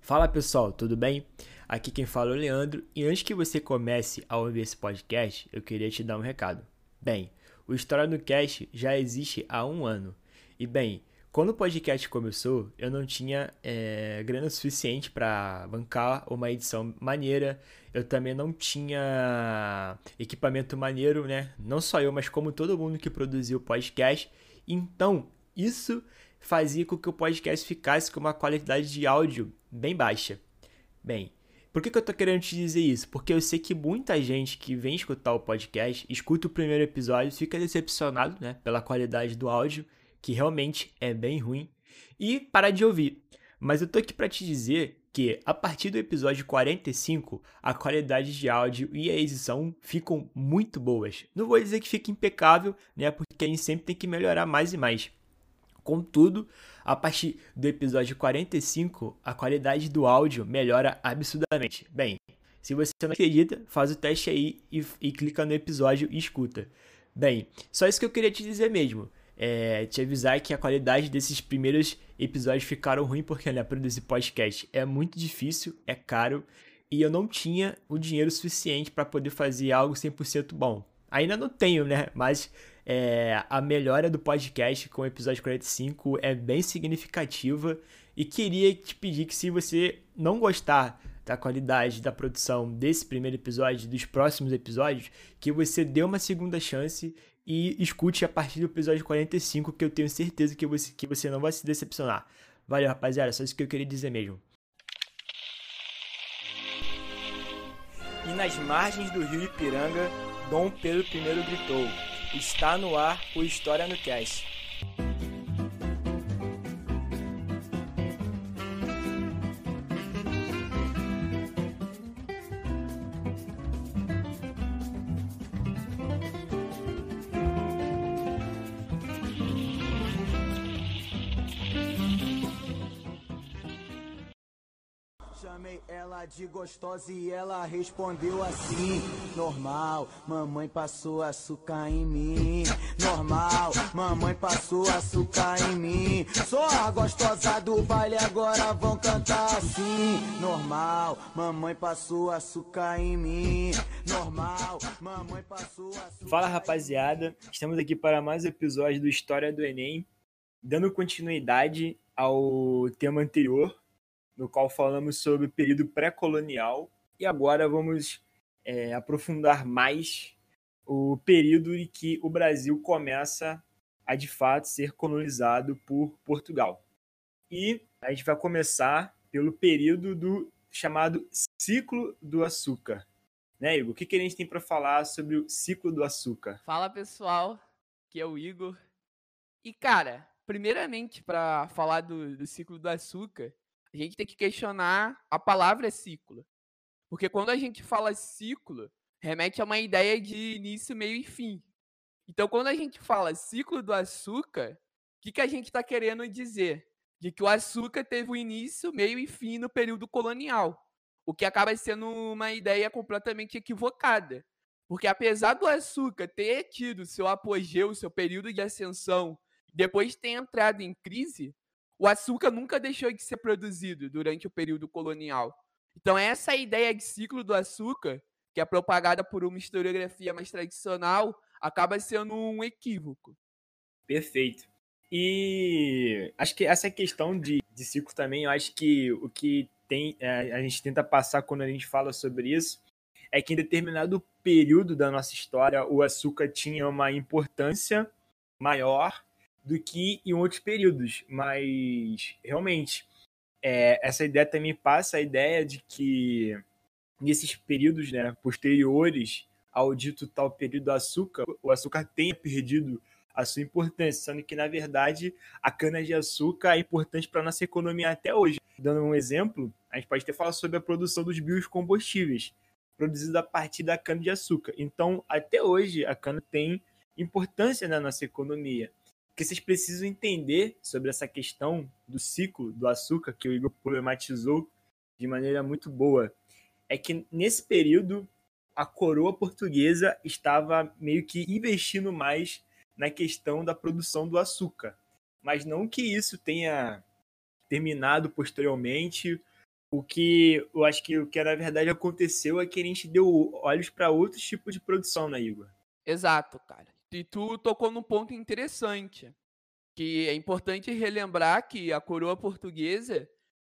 Fala pessoal, tudo bem? Aqui quem fala é o Leandro e antes que você comece a ouvir esse podcast, eu queria te dar um recado. Bem, o História no Cast já existe há um ano. E bem, quando o podcast começou, eu não tinha é, grana suficiente para bancar uma edição maneira. Eu também não tinha equipamento maneiro, né? Não só eu, mas como todo mundo que produziu o podcast. Então, isso fazia com que o podcast ficasse com uma qualidade de áudio bem baixa. Bem, por que, que eu tô querendo te dizer isso? Porque eu sei que muita gente que vem escutar o podcast, escuta o primeiro episódio, fica decepcionado né, pela qualidade do áudio, que realmente é bem ruim, e para de ouvir. Mas eu tô aqui para te dizer que a partir do episódio 45, a qualidade de áudio e a edição ficam muito boas. Não vou dizer que fica impecável, né? Porque a gente sempre tem que melhorar mais e mais. Contudo, a partir do episódio 45, a qualidade do áudio melhora absurdamente. Bem, se você não acredita, faz o teste aí e, e clica no episódio e escuta. Bem, só isso que eu queria te dizer mesmo. É, te avisar que a qualidade desses primeiros episódios ficaram ruim porque né, produzir podcast é muito difícil, é caro e eu não tinha o dinheiro suficiente para poder fazer algo 100% bom. Ainda não tenho, né? Mas é, a melhora do podcast com o episódio 45 é bem significativa e queria te pedir que se você não gostar da qualidade da produção desse primeiro episódio, dos próximos episódios, que você dê uma segunda chance e escute a partir do episódio 45, que eu tenho certeza que você, que você não vai se decepcionar. Valeu, rapaziada, só isso que eu queria dizer mesmo. E nas margens do rio Ipiranga, Dom Pedro I gritou: Está no ar o História no Cast. Chamei ela de gostosa e ela respondeu assim: Normal, mamãe passou açúcar em mim. Normal, mamãe passou açúcar em mim. Sou a gostosa do baile, agora vão cantar assim. Normal, mamãe passou açúcar em mim. Normal, mamãe passou açúcar. Fala rapaziada, estamos aqui para mais um episódio do História do Enem, dando continuidade ao tema anterior no qual falamos sobre o período pré-colonial e agora vamos é, aprofundar mais o período em que o Brasil começa a de fato ser colonizado por Portugal. E a gente vai começar pelo período do chamado ciclo do açúcar. Né, Igor? O que, que a gente tem para falar sobre o ciclo do açúcar? Fala pessoal, que é o Igor. E cara, primeiramente para falar do, do ciclo do açúcar, a gente tem que questionar a palavra ciclo. Porque quando a gente fala ciclo, remete a uma ideia de início, meio e fim. Então, quando a gente fala ciclo do açúcar, o que, que a gente está querendo dizer? De que o açúcar teve o início, meio e fim no período colonial. O que acaba sendo uma ideia completamente equivocada. Porque apesar do açúcar ter tido seu apogeu, seu período de ascensão, depois ter entrado em crise, o açúcar nunca deixou de ser produzido durante o período colonial. Então, essa ideia de ciclo do açúcar, que é propagada por uma historiografia mais tradicional, acaba sendo um equívoco. Perfeito. E acho que essa questão de, de ciclo também, eu acho que o que tem, é, a gente tenta passar quando a gente fala sobre isso é que em determinado período da nossa história o açúcar tinha uma importância maior do que em outros períodos. Mas, realmente, é, essa ideia também passa a ideia de que nesses períodos né, posteriores ao dito tal período do açúcar, o açúcar tenha perdido a sua importância, sendo que, na verdade, a cana-de-açúcar é importante para a nossa economia até hoje. Dando um exemplo, a gente pode até falar sobre a produção dos biocombustíveis, produzida a partir da cana-de-açúcar. Então, até hoje, a cana tem importância na nossa economia que vocês precisam entender sobre essa questão do ciclo do açúcar que o Igor problematizou de maneira muito boa. É que nesse período a coroa portuguesa estava meio que investindo mais na questão da produção do açúcar. Mas não que isso tenha terminado posteriormente O que eu acho que o que na verdade aconteceu é que a gente deu olhos para outros tipos de produção, né, Igor? Exato, cara. E tu tocou num ponto interessante, que é importante relembrar que a coroa portuguesa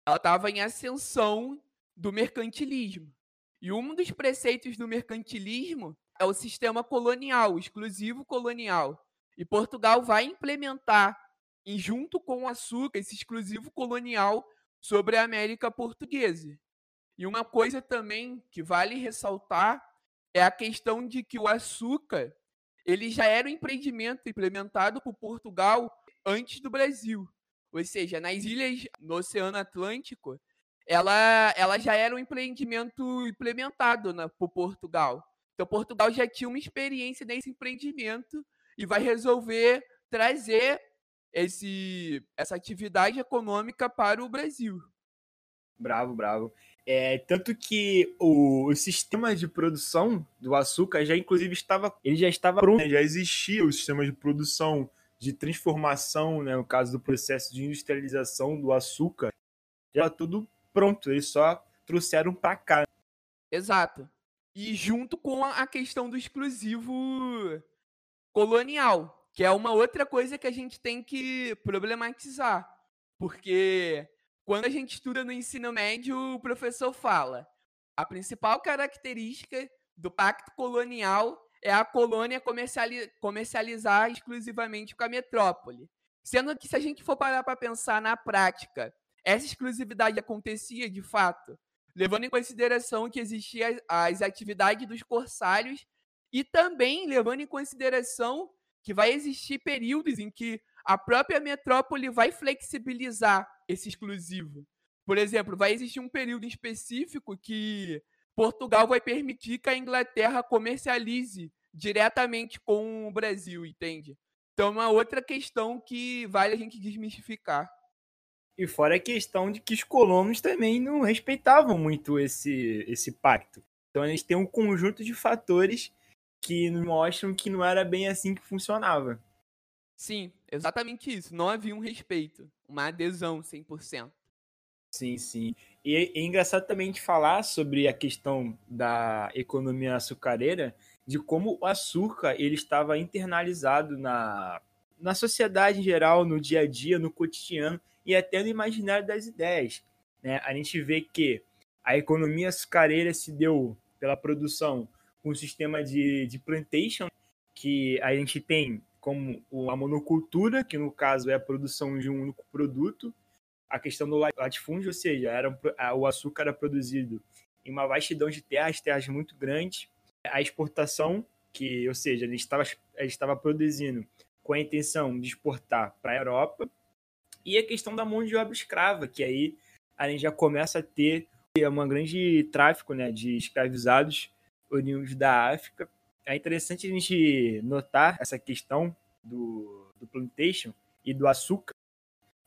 ela estava em ascensão do mercantilismo. E um dos preceitos do mercantilismo é o sistema colonial, exclusivo colonial. E Portugal vai implementar, em junto com o açúcar, esse exclusivo colonial sobre a América Portuguesa. E uma coisa também que vale ressaltar é a questão de que o açúcar ele já era um empreendimento implementado por Portugal antes do Brasil. Ou seja, nas ilhas no Oceano Atlântico, ela, ela já era um empreendimento implementado na, por Portugal. Então, Portugal já tinha uma experiência nesse empreendimento e vai resolver trazer esse, essa atividade econômica para o Brasil. Bravo, bravo. É, tanto que o, o, sistema de produção do açúcar já inclusive estava, ele já estava pronto, né? já existia o sistema de produção de transformação, né, no caso do processo de industrialização do açúcar, já tudo pronto, eles só trouxeram para cá. Exato. E junto com a questão do exclusivo colonial, que é uma outra coisa que a gente tem que problematizar. Porque quando a gente estuda no ensino médio, o professor fala: a principal característica do pacto colonial é a colônia comerciali comercializar exclusivamente com a metrópole. Sendo que, se a gente for parar para pensar na prática, essa exclusividade acontecia de fato, levando em consideração que existiam as atividades dos corsários e também levando em consideração que vai existir períodos em que a própria metrópole vai flexibilizar esse exclusivo. Por exemplo, vai existir um período específico que Portugal vai permitir que a Inglaterra comercialize diretamente com o Brasil, entende? Então, é uma outra questão que vale a gente desmistificar. E fora a questão de que os colonos também não respeitavam muito esse, esse pacto. Então, gente tem um conjunto de fatores que mostram que não era bem assim que funcionava. Sim, exatamente isso. Não havia um respeito, uma adesão 100%. Sim, sim. E é, é engraçado também de falar sobre a questão da economia açucareira, de como o açúcar ele estava internalizado na, na sociedade em geral, no dia a dia, no cotidiano e até no imaginário das ideias. Né? A gente vê que a economia açucareira se deu pela produção com um sistema de, de plantation, que a gente tem como a monocultura, que no caso é a produção de um único produto, a questão do latifúndio, ou seja, era, o açúcar era produzido em uma vastidão de terras, terras muito grandes, a exportação, que, ou seja, gente estava, estava produzindo com a intenção de exportar para a Europa, e a questão da mão de obra escrava, que aí a gente já começa a ter um grande tráfico né, de escravizados oriundos da África. É interessante a gente notar essa questão do, do plantation e do açúcar,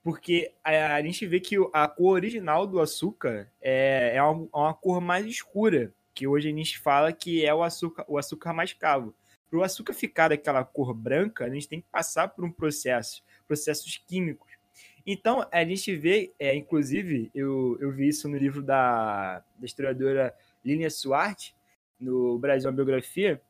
porque a, a, gente vê que a cor original do açúcar é, é uma, uma, cor mais escura, que hoje a gente fala que é o açúcar, o açúcar mascavo. Para o açúcar ficar daquela cor branca, a gente tem que passar por um processo, processos químicos. Então, a gente vê, é, inclusive, eu, eu vi isso no livro da, da historiadora Línia Suarte, no Brasil, biografia,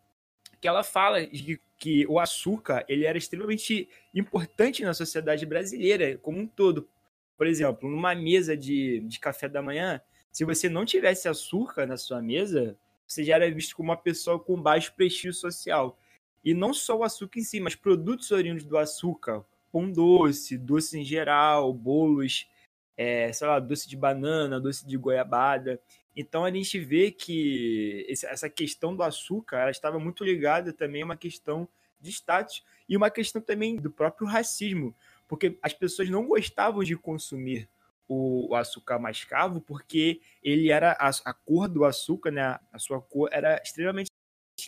que ela fala de que o açúcar ele era extremamente importante na sociedade brasileira como um todo. Por exemplo, numa mesa de, de café da manhã, se você não tivesse açúcar na sua mesa, você já era visto como uma pessoa com baixo prestígio social. E não só o açúcar em si, mas produtos oriundos do açúcar, pão doce, doce em geral, bolos, é, sei lá, doce de banana, doce de goiabada. Então a gente vê que essa questão do açúcar ela estava muito ligada também a uma questão de status e uma questão também do próprio racismo, porque as pessoas não gostavam de consumir o, açúcar mascavo porque ele era a, a, cor do açúcar, né? A sua cor era extremamente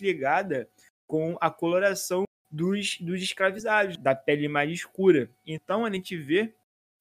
ligada com a coloração dos, dos escravizados, da pele mais escura. Então a gente vê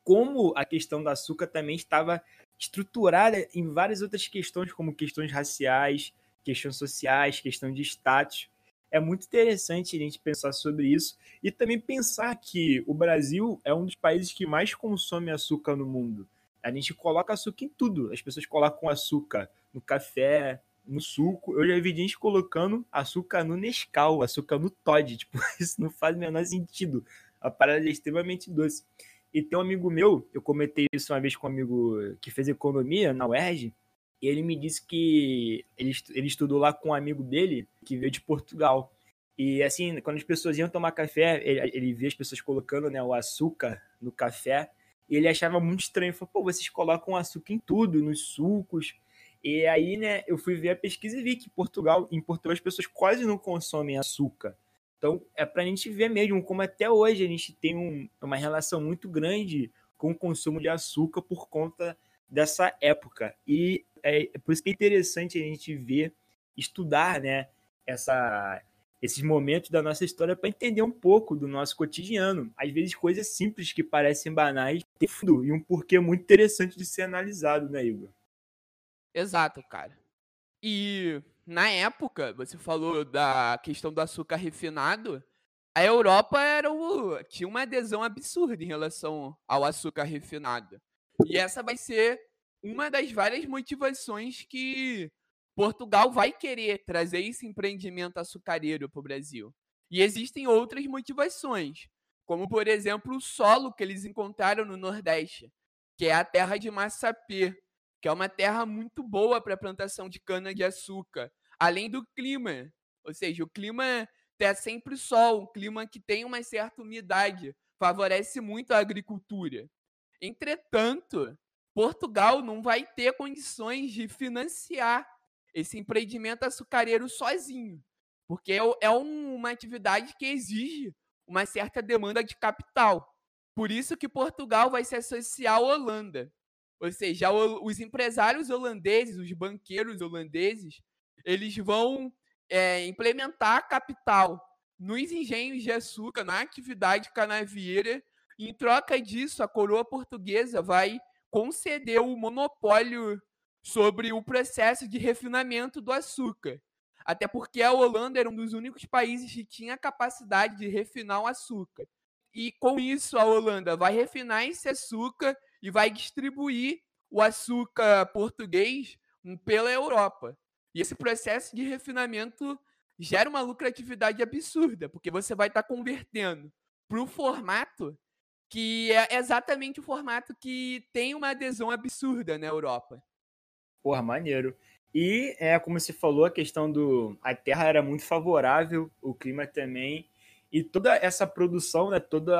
como a questão do açúcar também estava estruturada em várias outras questões, como questões raciais, questões sociais, questão de status. É muito interessante a gente pensar sobre isso e também pensar que o Brasil é um dos países que mais consome açúcar no mundo. A gente coloca açúcar em tudo. As pessoas colocam açúcar no café, no suco. Eu já vi gente colocando açúcar no Nescau, açúcar no Todd. Tipo, isso não faz o menor sentido. A parada é extremamente doce. E tem um amigo meu, eu comentei isso uma vez com um amigo que fez economia na UERJ, e ele me disse que ele, ele estudou lá com um amigo dele que veio de Portugal. E assim, quando as pessoas iam tomar café, ele, ele via as pessoas colocando né, o açúcar no café, e ele achava muito estranho. Falou, pô, vocês colocam açúcar em tudo, nos sucos. E aí, né, eu fui ver a pesquisa e vi que Portugal, em Portugal as pessoas quase não consomem açúcar. Então, é para a gente ver mesmo como até hoje a gente tem um, uma relação muito grande com o consumo de açúcar por conta dessa época. E é, é por isso que é interessante a gente ver, estudar, né, essa, esses momentos da nossa história para entender um pouco do nosso cotidiano. Às vezes coisas simples que parecem banais têm fundo e um porquê muito interessante de ser analisado, né, Igor? Exato, cara. E na época, você falou da questão do açúcar refinado, a Europa era o, tinha uma adesão absurda em relação ao açúcar refinado. E essa vai ser uma das várias motivações que Portugal vai querer trazer esse empreendimento açucareiro para o Brasil. E existem outras motivações, como por exemplo o solo que eles encontraram no Nordeste, que é a terra de Massapê, que é uma terra muito boa para plantação de cana-de-açúcar, além do clima. Ou seja, o clima é sempre sol, um clima que tem uma certa umidade, favorece muito a agricultura. Entretanto, Portugal não vai ter condições de financiar esse empreendimento açucareiro sozinho, porque é, é uma atividade que exige uma certa demanda de capital. Por isso que Portugal vai se associar à Holanda. Ou seja, os empresários holandeses, os banqueiros holandeses, eles vão é, implementar capital nos engenhos de açúcar, na atividade canavieira. Em troca disso, a coroa portuguesa vai conceder o monopólio sobre o processo de refinamento do açúcar. Até porque a Holanda era um dos únicos países que tinha capacidade de refinar o açúcar. E com isso, a Holanda vai refinar esse açúcar e vai distribuir o açúcar português pela Europa. E esse processo de refinamento gera uma lucratividade absurda, porque você vai estar tá convertendo para o formato que é exatamente o formato que tem uma adesão absurda na Europa. Porra, maneiro. E é como você falou, a questão do. A terra era muito favorável, o clima também. E toda essa produção, né, todo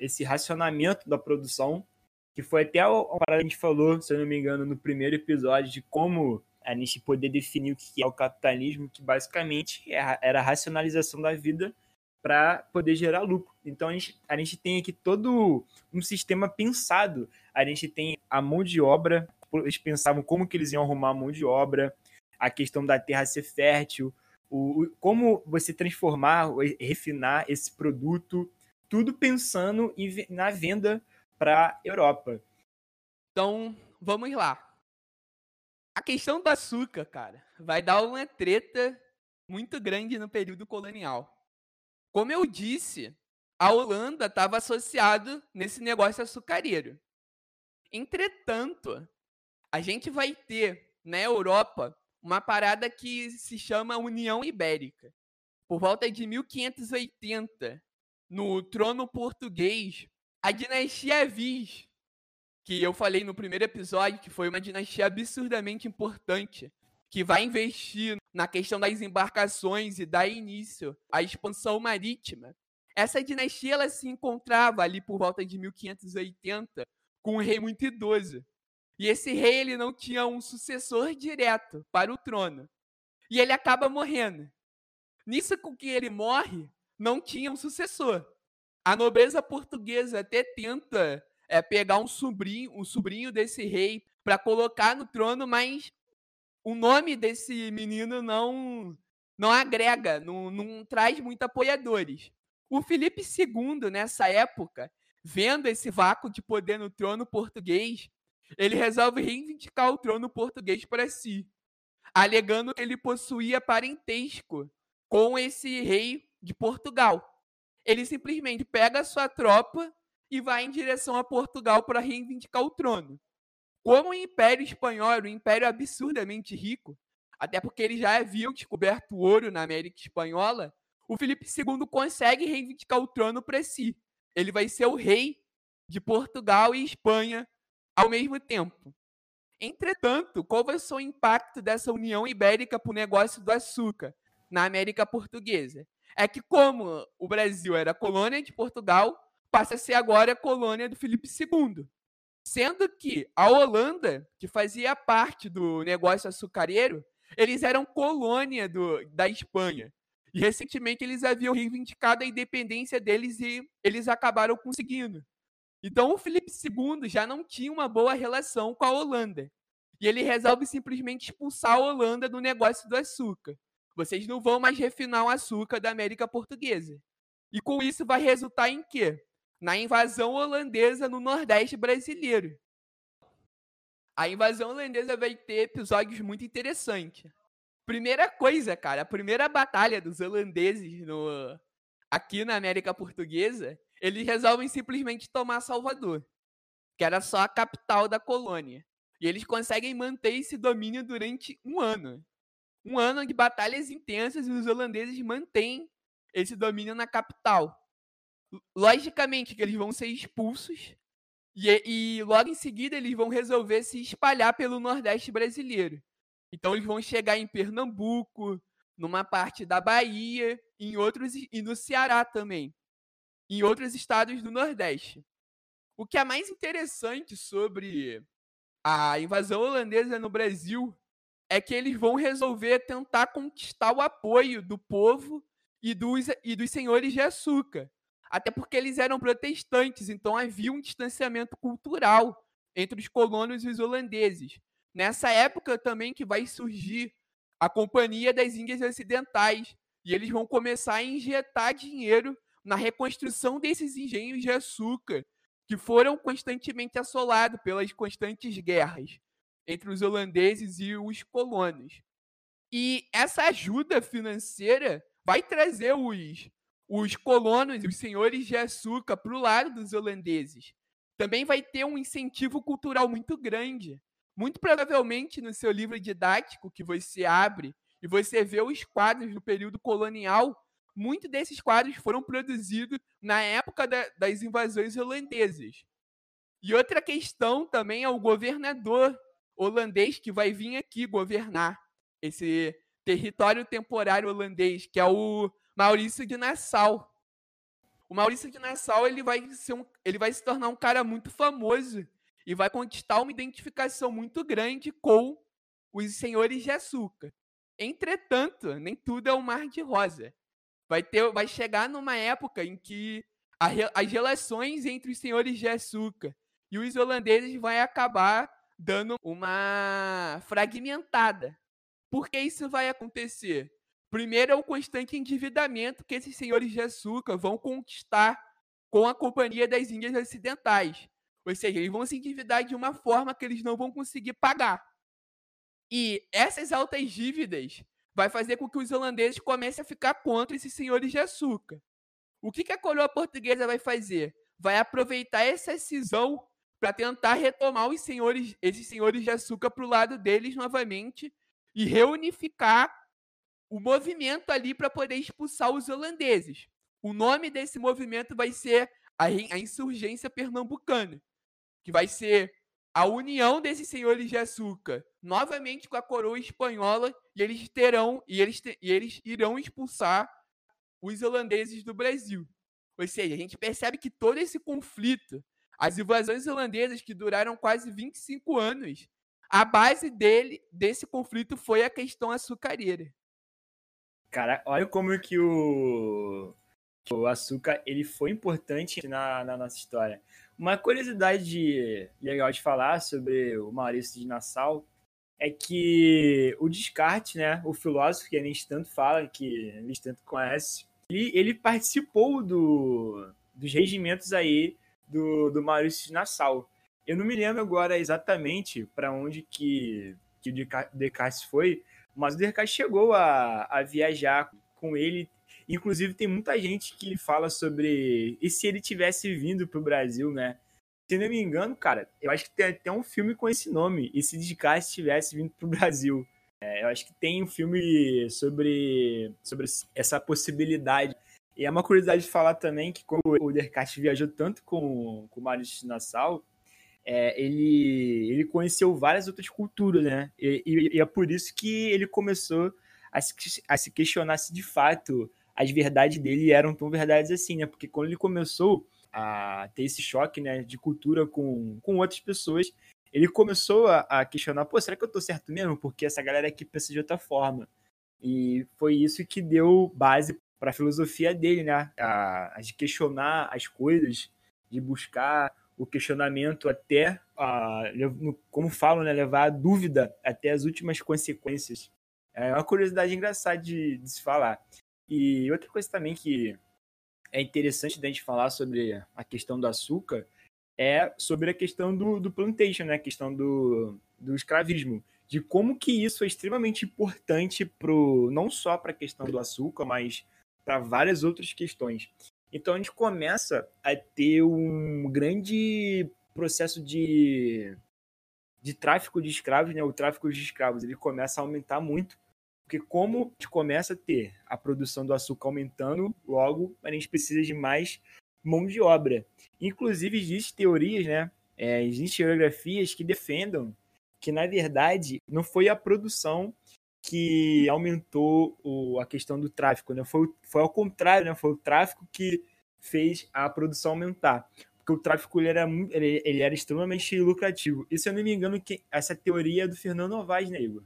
esse racionamento da produção, que foi até a parada que a gente falou, se eu não me engano, no primeiro episódio, de como a gente poder definir o que é o capitalismo, que basicamente é era a racionalização da vida para poder gerar lucro. Então a gente, a gente tem aqui todo um sistema pensado. A gente tem a mão de obra eles pensavam como que eles iam arrumar a mão de obra, a questão da terra ser fértil, o, como você transformar, refinar esse produto, tudo pensando em, na venda para Europa. Então, vamos lá. A questão do açúcar, cara, vai dar uma treta muito grande no período colonial. Como eu disse, a Holanda estava associada nesse negócio açucareiro. Entretanto, a gente vai ter na Europa uma parada que se chama União Ibérica. Por volta de 1580, no trono português, a dinastia Viz, que eu falei no primeiro episódio, que foi uma dinastia absurdamente importante, que vai investir na questão das embarcações e dar início à expansão marítima. Essa dinastia ela se encontrava ali por volta de 1580 com o rei muito idoso, e esse rei ele não tinha um sucessor direto para o trono. E ele acaba morrendo. Nisso com que ele morre, não tinha um sucessor. A nobreza portuguesa até tenta é, pegar um sobrinho, um sobrinho desse rei para colocar no trono, mas o nome desse menino não não agrega, não, não traz muito apoiadores. O Felipe II, nessa época, vendo esse vácuo de poder no trono português, ele resolve reivindicar o trono português para si, alegando que ele possuía parentesco com esse rei de Portugal. Ele simplesmente pega a sua tropa e vai em direção a Portugal para reivindicar o trono. como o Império Espanhol era um império absurdamente rico, até porque eles já haviam descoberto ouro na América Espanhola, o Felipe II consegue reivindicar o trono para si. Ele vai ser o rei de Portugal e Espanha ao mesmo tempo. Entretanto, qual vai ser o impacto dessa União Ibérica para o negócio do açúcar na América Portuguesa? É que, como o Brasil era colônia de Portugal, passa a ser agora a colônia do Felipe II. Sendo que a Holanda, que fazia parte do negócio açucareiro, eles eram colônia do, da Espanha. E recentemente eles haviam reivindicado a independência deles e eles acabaram conseguindo. Então o Felipe II já não tinha uma boa relação com a Holanda. E ele resolve simplesmente expulsar a Holanda do negócio do açúcar. Vocês não vão mais refinar o açúcar da América Portuguesa. E com isso vai resultar em quê? Na invasão holandesa no Nordeste brasileiro. A invasão holandesa vai ter episódios muito interessantes. Primeira coisa, cara, a primeira batalha dos holandeses no, aqui na América Portuguesa, eles resolvem simplesmente tomar Salvador, que era só a capital da colônia. E eles conseguem manter esse domínio durante um ano. Um ano de batalhas intensas e os holandeses mantêm esse domínio na capital. Logicamente que eles vão ser expulsos e, e logo em seguida eles vão resolver se espalhar pelo Nordeste brasileiro. Então eles vão chegar em Pernambuco, numa parte da Bahia, em outros e no Ceará também, em outros estados do Nordeste. O que é mais interessante sobre a invasão holandesa no Brasil é que eles vão resolver tentar conquistar o apoio do povo e dos, e dos senhores de açúcar. Até porque eles eram protestantes, então havia um distanciamento cultural entre os colonos e os holandeses. Nessa época também que vai surgir a Companhia das Índias Ocidentais, e eles vão começar a injetar dinheiro na reconstrução desses engenhos de açúcar, que foram constantemente assolados pelas constantes guerras entre os holandeses e os colonos. E essa ajuda financeira vai trazer os, os colonos os senhores de açúcar para o lado dos holandeses. Também vai ter um incentivo cultural muito grande. Muito provavelmente no seu livro didático que você abre e você vê os quadros do período colonial, muitos desses quadros foram produzidos na época da, das invasões holandesas. E outra questão também é o governador holandês que vai vir aqui governar esse território temporário holandês, que é o Maurício de Nassau. O Maurício de Nassau ele vai, ser um, ele vai se tornar um cara muito famoso e vai conquistar uma identificação muito grande com os senhores de açúcar. Entretanto, nem tudo é um mar de rosa. Vai, ter, vai chegar numa época em que a, as relações entre os senhores de açúcar e os holandeses vai acabar dando uma fragmentada. Por que isso vai acontecer? Primeiro é o constante endividamento que esses senhores de açúcar vão conquistar com a Companhia das Índias Ocidentais. Ou seja, eles vão se endividar de uma forma que eles não vão conseguir pagar. E essas altas dívidas vai fazer com que os holandeses comecem a ficar contra esses senhores de açúcar. O que, que a coroa portuguesa vai fazer? Vai aproveitar essa cisão para tentar retomar os senhores, esses senhores de açúcar para o lado deles novamente e reunificar o movimento ali para poder expulsar os holandeses. O nome desse movimento vai ser a, a insurgência pernambucana que vai ser a união desses senhores de açúcar novamente com a coroa espanhola e eles terão e eles, te, e eles irão expulsar os holandeses do Brasil. Ou seja, a gente percebe que todo esse conflito, as invasões holandesas que duraram quase 25 anos, a base dele desse conflito foi a questão açucareira. Cara, olha como que o, o açúcar ele foi importante na, na nossa história. Uma curiosidade legal de falar sobre o Maurício de Nassau é que o Descartes, né, o filósofo que a gente tanto fala, que a gente tanto conhece, ele, ele participou do, dos regimentos aí do, do Maurício de Nassau. Eu não me lembro agora exatamente para onde que, que o Descartes foi, mas o Descartes chegou a, a viajar com ele Inclusive, tem muita gente que fala sobre. E se ele tivesse vindo para o Brasil, né? Se não me engano, cara, eu acho que tem até um filme com esse nome. E se Descartes tivesse vindo pro Brasil? É, eu acho que tem um filme sobre, sobre essa possibilidade. E é uma curiosidade de falar também que, como o Descartes viajou tanto com, com o Maurício Nassau, é, ele, ele conheceu várias outras culturas, né? E, e, e, é por isso que ele começou a se, a se questionar se de fato as verdades dele eram tão verdades assim, né? Porque quando ele começou a ter esse choque né, de cultura com, com outras pessoas, ele começou a, a questionar, pô, será que eu tô certo mesmo? Porque essa galera aqui pensa de outra forma. E foi isso que deu base para a filosofia dele, né? A, a, de questionar as coisas, de buscar o questionamento até, a, como falam, né, levar a dúvida até as últimas consequências. É uma curiosidade engraçada de, de se falar. E outra coisa também que é interessante da gente falar sobre a questão do açúcar é sobre a questão do, do plantation, né? A questão do, do escravismo. De como que isso é extremamente importante pro, não só para a questão do açúcar, mas para várias outras questões. Então a gente começa a ter um grande processo de, de tráfico de escravos, né? O tráfico de escravos ele começa a aumentar muito porque como a gente começa a ter a produção do açúcar aumentando, logo a gente precisa de mais mão de obra. Inclusive, existem teorias, né? É, existem geografias que defendam que, na verdade, não foi a produção que aumentou o, a questão do tráfico, né? Foi, foi ao contrário, né? Foi o tráfico que fez a produção aumentar. Porque o tráfico ele era, ele, ele era extremamente lucrativo. E se eu não me engano, que essa teoria é do Fernando Novaes, né, Igor?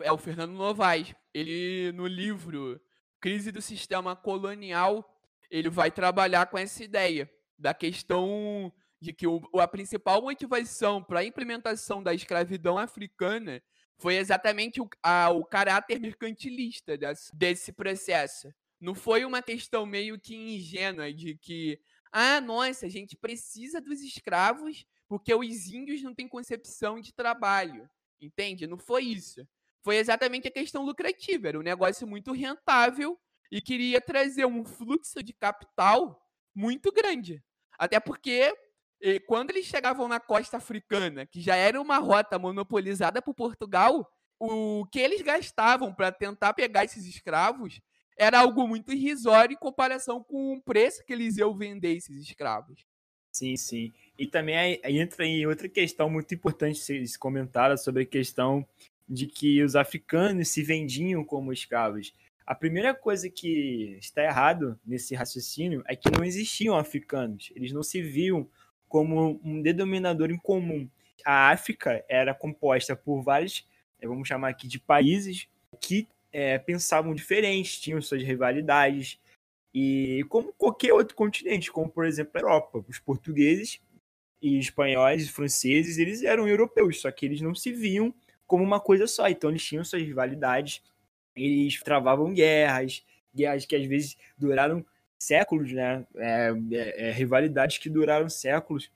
é o Fernando Novaes. Ele, no livro Crise do Sistema Colonial, ele vai trabalhar com essa ideia da questão de que o, a principal motivação para a implementação da escravidão africana foi exatamente o, a, o caráter mercantilista desse, desse processo. Não foi uma questão meio que ingênua de que, ah, nossa, a gente precisa dos escravos porque os índios não têm concepção de trabalho. Entende? Não foi isso foi exatamente a questão lucrativa. Era um negócio muito rentável e queria trazer um fluxo de capital muito grande. Até porque eh, quando eles chegavam na costa africana, que já era uma rota monopolizada por Portugal, o que eles gastavam para tentar pegar esses escravos era algo muito irrisório em comparação com o preço que eles iam vender esses escravos. Sim, sim. E também entra em outra questão muito importante se comentar sobre a questão de que os africanos se vendiam como escravos. A primeira coisa que está errado nesse raciocínio é que não existiam africanos. Eles não se viam como um denominador em comum. A África era composta por vários, eh, vamos chamar aqui de países, que é, pensavam diferentes, tinham suas rivalidades. E como qualquer outro continente, como por exemplo a Europa, os portugueses e espanhóis e franceses, eles eram europeus, só que eles não se viam como uma coisa só. Então eles tinham suas rivalidades, eles travavam guerras, guerras que às vezes duraram séculos, né? É, é, é, rivalidades que duraram séculos,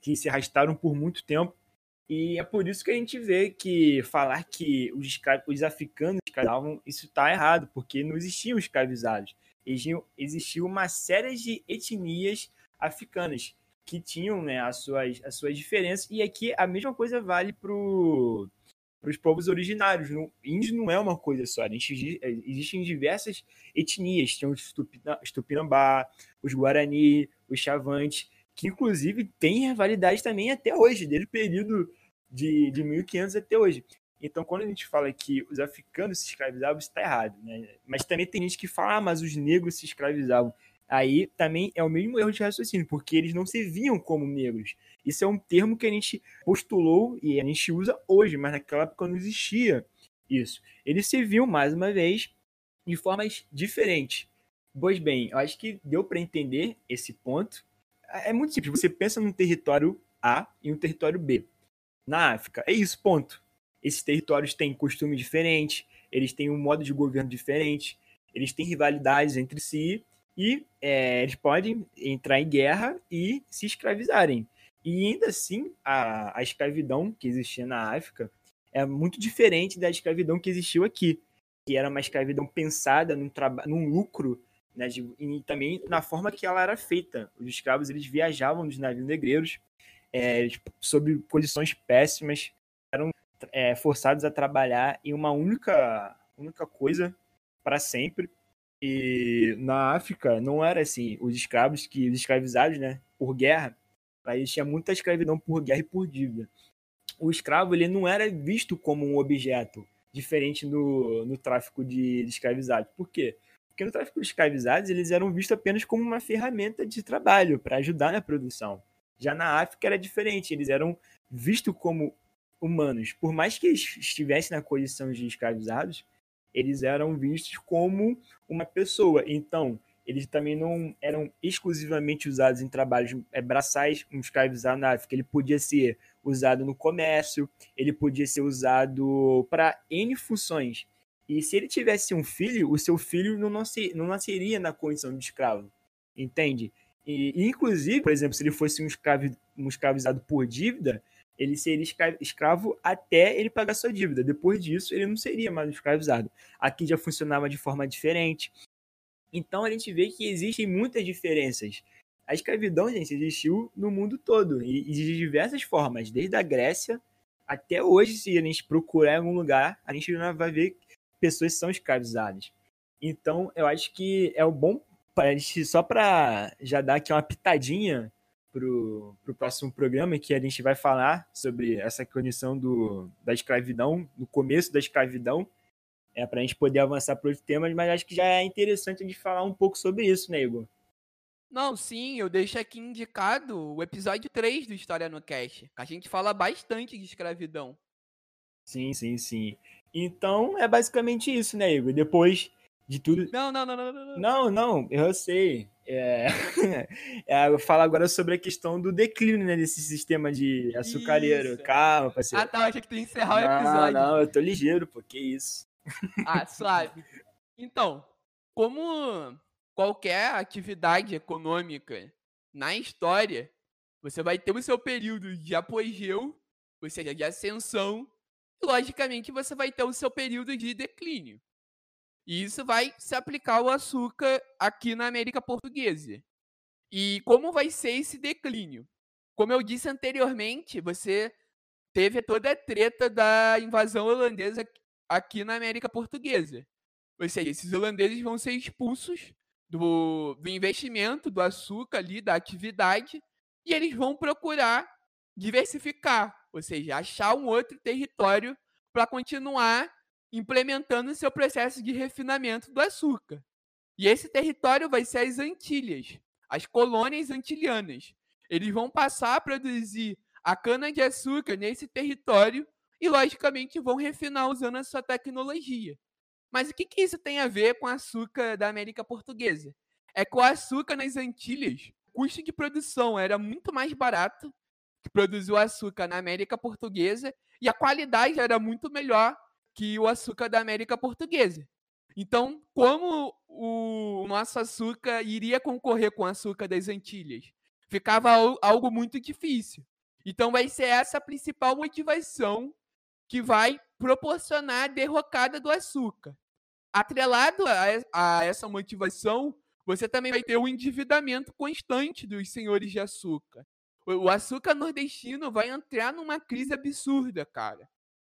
que se arrastaram por muito tempo. E é por isso que a gente vê que falar que os, os africanos escravizavam, isso está errado, porque não existiam escravizados. Existia uma série de etnias africanas que tinham né, as, suas, as suas diferenças. E aqui a mesma coisa vale para para os povos originários. No, índio não é uma coisa só. É, existem diversas etnias. Tem os Tupinambá, os Guarani, os Chavantes, que inclusive têm rivalidade também até hoje, desde o período de, de 1500 até hoje. Então, quando a gente fala que os africanos se escravizavam, está errado. Né? Mas também tem gente que fala, ah, mas os negros se escravizavam. Aí também é o mesmo erro de raciocínio, porque eles não se viam como negros. Isso é um termo que a gente postulou e a gente usa hoje, mas naquela época não existia isso. Eles se viam, mais uma vez, de formas diferentes. Pois bem, eu acho que deu para entender esse ponto. É muito simples. Você pensa num território A e um território B. Na África, é isso, ponto. Esses territórios têm costumes diferentes, eles têm um modo de governo diferente, eles têm rivalidades entre si e é, eles podem entrar em guerra e se escravizarem. E ainda assim, a, a escravidão que existia na África é muito diferente da escravidão que existiu aqui, que era uma escravidão pensada num, num lucro né, de, e também na forma que ela era feita. Os escravos eles viajavam nos navios negreiros é, sob condições péssimas, eram é, forçados a trabalhar em uma única, única coisa para sempre. E na África não era assim. Os escravos, que os escravizados, né, por guerra, aí tinha muita escravidão por guerra e por dívida. O escravo ele não era visto como um objeto, diferente no, no tráfico de, de escravizados. Por quê? Porque no tráfico de escravizados eles eram vistos apenas como uma ferramenta de trabalho para ajudar na produção. Já na África era diferente, eles eram vistos como humanos. Por mais que estivessem na condição de escravizados, eles eram vistos como uma pessoa. Então, eles também não eram exclusivamente usados em trabalhos é, braçais, um escravizado na África. Ele podia ser usado no comércio, ele podia ser usado para N funções. E se ele tivesse um filho, o seu filho não, não nasceria na condição de escravo. Entende? E, inclusive, por exemplo, se ele fosse um, escravo, um escravizado por dívida, ele seria escravo até ele pagar sua dívida. Depois disso, ele não seria mais um escravizado. Aqui já funcionava de forma diferente. Então a gente vê que existem muitas diferenças. A escravidão, gente, existiu no mundo todo e, de diversas formas, desde a Grécia até hoje, se a gente procurar em algum lugar, a gente vai ver pessoas são escravizadas. Então, eu acho que é um bom a gente, só para já dar aqui uma pitadinha pro, pro próximo programa, que a gente vai falar sobre essa condição do, da escravidão, no começo da escravidão, é para a gente poder avançar para outros temas, mas acho que já é interessante a gente falar um pouco sobre isso, né, Igor? Não, sim, eu deixo aqui indicado o episódio 3 do História no Cast. A gente fala bastante de escravidão. Sim, sim, sim. Então é basicamente isso, né, Igor? Depois de tudo. Não, não, não, não, não. Não, não, eu sei. É... é, eu falo agora sobre a questão do declínio né, desse sistema de açucareiro. Isso. Calma, parceiro. Ah, tá, achei que tu ia encerrar não, o episódio. Não, eu tô ligeiro, pô, que isso. Ah, suave. Então, como qualquer atividade econômica na história, você vai ter o seu período de apogeu, ou seja, de ascensão, e logicamente você vai ter o seu período de declínio. E isso vai se aplicar ao açúcar aqui na América Portuguesa. E como vai ser esse declínio? Como eu disse anteriormente, você teve toda a treta da invasão holandesa aqui na América Portuguesa. Ou seja, esses holandeses vão ser expulsos do, do investimento, do açúcar ali, da atividade, e eles vão procurar diversificar, ou seja, achar um outro território para continuar implementando seu processo de refinamento do açúcar. E esse território vai ser as Antilhas, as colônias antilianas. Eles vão passar a produzir a cana-de-açúcar nesse território e, logicamente, vão refinar usando a sua tecnologia. Mas o que, que isso tem a ver com açúcar da América Portuguesa? É que o açúcar nas Antilhas, o custo de produção era muito mais barato que produzir o açúcar na América Portuguesa e a qualidade era muito melhor que o açúcar da América Portuguesa. Então, como o nosso açúcar iria concorrer com o açúcar das Antilhas? Ficava algo muito difícil. Então, vai ser essa a principal motivação que vai proporcionar a derrocada do açúcar. Atrelado a, a essa motivação, você também vai ter o um endividamento constante dos senhores de açúcar. O, açúcar nordestino vai entrar numa crise absurda, cara.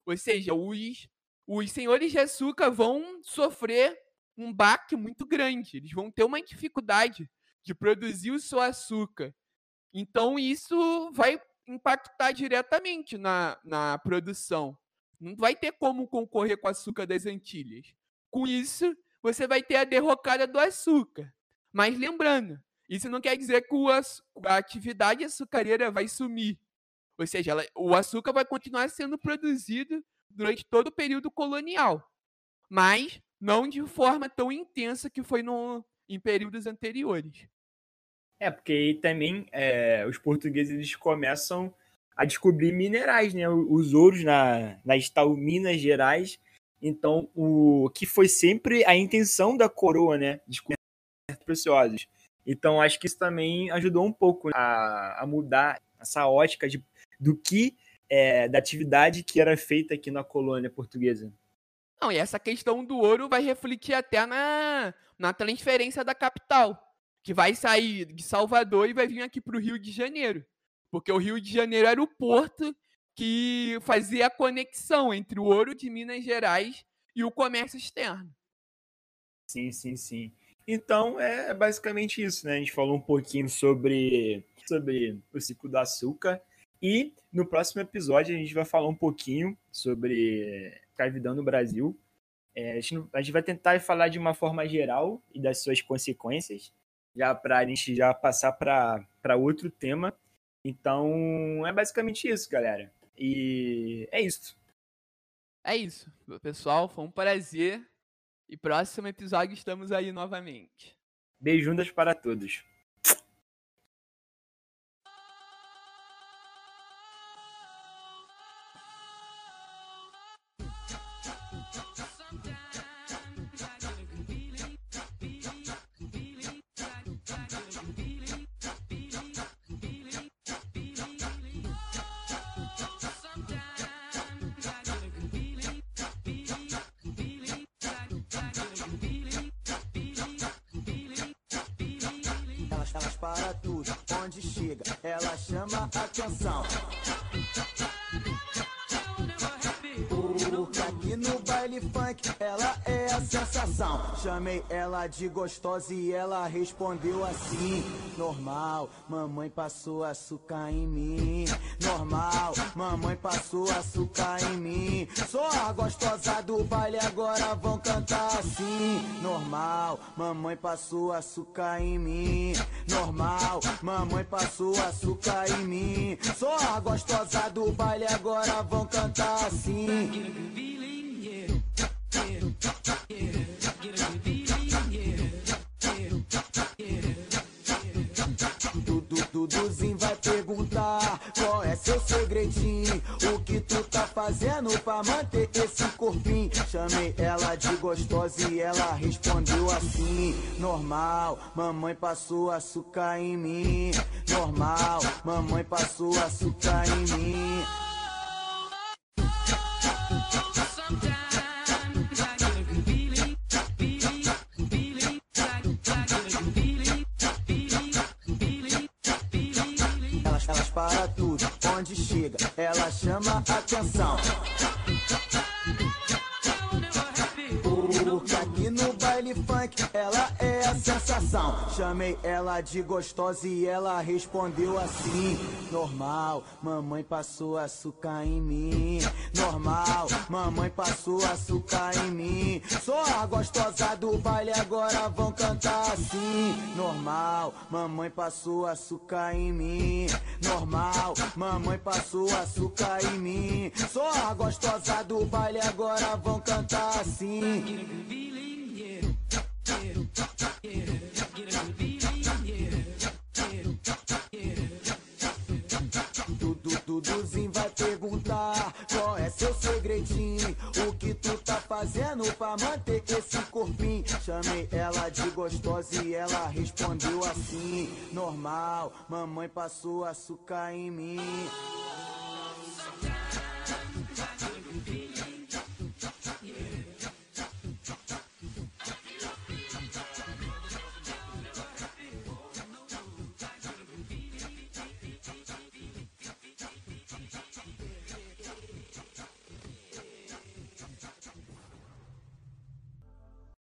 Ou seja, os, os senhores de açúcar vão sofrer um baque muito grande. Eles vão ter uma dificuldade de produzir o seu açúcar. Então, isso vai impactar diretamente na, na produção. Não vai ter como concorrer com o açúcar das Antilhas. Com isso, você vai ter a derrocada do açúcar. Mas lembrando, isso não quer dizer que a atividade açucareira vai sumir. Ou seja, ela, o açúcar vai continuar sendo produzido durante todo o período colonial, mas não de forma tão intensa que foi no, em períodos anteriores. É, porque aí também é, os portugueses eles começam a descobrir minerais, né? Os ouros na, nas tal Minas Gerais então, o que foi sempre a intenção da coroa, né? Descobrir preciosos. Então, acho que isso também ajudou um pouco a, a mudar essa ótica de, do que, é, da atividade que era feita aqui na colônia portuguesa. Não, e essa questão do ouro vai refletir até na, na transferência da capital, que vai sair de Salvador e vai vir aqui para o Rio de Janeiro. Porque o Rio de Janeiro era o porto que fazia a conexão entre o ouro de Minas Gerais e o comércio externo. Sim, sim, sim. Então é basicamente isso, né? A gente falou um pouquinho sobre, sobre o ciclo do açúcar. E no próximo episódio a gente vai falar um pouquinho sobre escravidão no Brasil. É, a, gente, a, gente, vai tentar falar de uma forma geral e das suas consequências, já para a gente já passar para outro tema. Então é basicamente isso, galera. E é isso. É isso, pessoal. Foi um prazer. E próximo episódio estamos aí novamente. Beijundas para todos. Ela chama atenção. Porque aqui no baile funk é Chamei ela de gostosa e ela respondeu assim: Normal, mamãe passou açúcar em mim. Normal, mamãe passou açúcar em mim. Sou a gostosa do baile, agora vão cantar assim. Normal, mamãe passou açúcar em mim. Normal, mamãe passou açúcar em mim. Sou a gostosa do baile, agora vão cantar assim. Fazendo pra manter esse corpinho? Chamei ela de gostosa e ela respondeu assim: Normal, mamãe passou açúcar em mim. Normal, mamãe passou açúcar em mim. Onde chega, ela chama atenção. Porque aqui no baile funk ela é a sensação. Chamei ela de gostosa e ela respondeu assim: Normal, mamãe passou açúcar em mim. Normal, mamãe passou açúcar em mim. Sou a gostosa do baile, agora vão cantar assim: Normal, mamãe passou açúcar em mim. Normal, mamãe passou açúcar em mim. Sou a gostosa do baile, agora vão cantar assim. Duduzinho vai perguntar qual é seu segredinho, o que tu tá fazendo pra manter esse corpinho? Chamei ela de gostosa e ela respondeu assim: Normal, mamãe passou açúcar em mim.